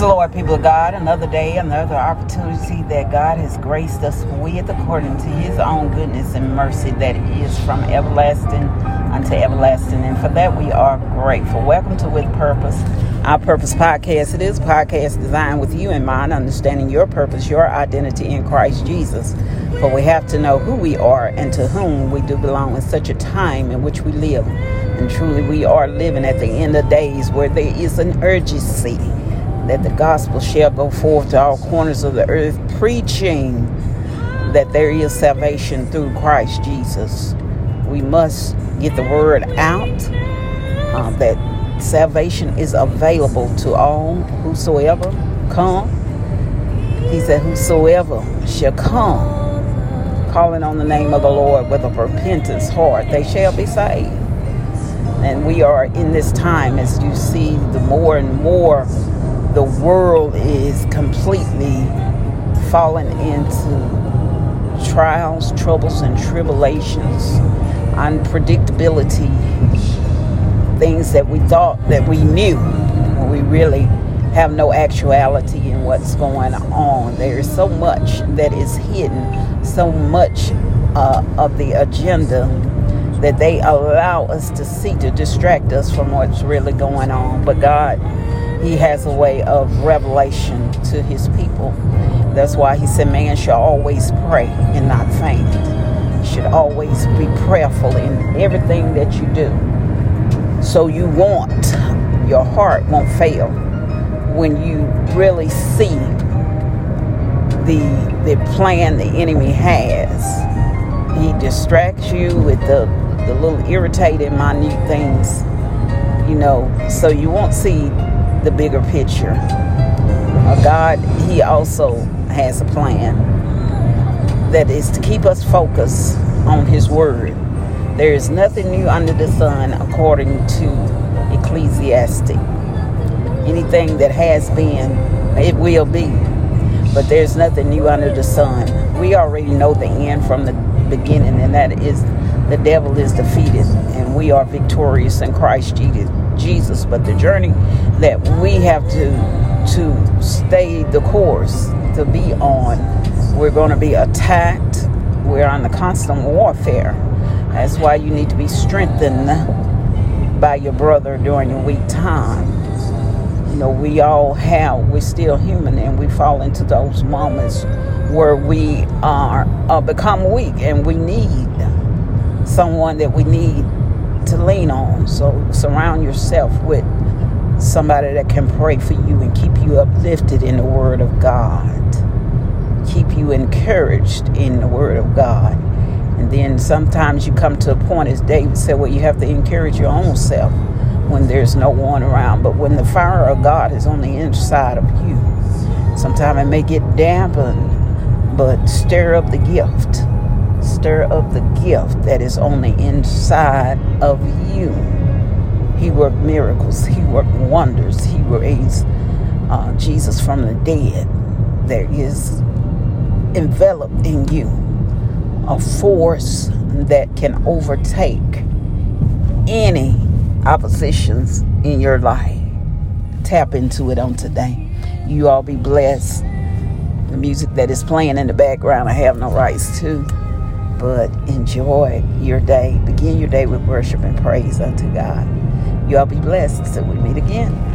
the Lord, people of God. Another day, another opportunity that God has graced us with according to his own goodness and mercy that is from everlasting unto everlasting. And for that, we are grateful. Welcome to With Purpose, our Purpose podcast. It is a podcast designed with you in mind, understanding your purpose, your identity in Christ Jesus. But we have to know who we are and to whom we do belong in such a time in which we live. And truly, we are living at the end of days where there is an urgency that the gospel shall go forth to all corners of the earth, preaching that there is salvation through Christ Jesus. We must get the word out uh, that salvation is available to all whosoever come. He said, Whosoever shall come, calling on the name of the Lord with a repentance heart, they shall be saved. And we are in this time, as you see, the more and more the world is completely fallen into trials, troubles, and tribulations, unpredictability, things that we thought that we knew when we really have no actuality in what's going on. There is so much that is hidden, so much uh, of the agenda that they allow us to see to distract us from what's really going on. But God he has a way of revelation to his people. That's why he said, Man should always pray and not faint. Should always be prayerful in everything that you do. So you want, your heart won't fail when you really see the the plan the enemy has. He distracts you with the, the little irritating minute things, you know, so you won't see the bigger picture. Uh, God, He also has a plan that is to keep us focused on His Word. There is nothing new under the sun, according to Ecclesiastes. Anything that has been, it will be. But there's nothing new under the sun. We already know the end from the beginning, and that is the devil is defeated, and we are victorious in Christ Jesus. But the journey that we have to to stay the course to be on, we're going to be attacked. We're on the constant warfare. That's why you need to be strengthened by your brother during your weak time. You know, we all have, we're still human and we fall into those moments where we are become weak and we need someone that we need to lean on. So surround yourself with somebody that can pray for you and keep you uplifted in the Word of God. Keep you encouraged in the Word of God. And then sometimes you come to a point, as David said, where you have to encourage your own self when there's no one around. But when the fire of God is on the inside of you, sometimes it may get dampened, but stir up the gift stir up the gift that is on the inside of you. He worked miracles, He worked wonders, He raised uh, Jesus from the dead. There is enveloped in you a force that can overtake any oppositions in your life. Tap into it on today. You all be blessed. The music that is playing in the background, I have no rights to but enjoy your day. Begin your day with worship and praise unto God. You all be blessed till we meet again.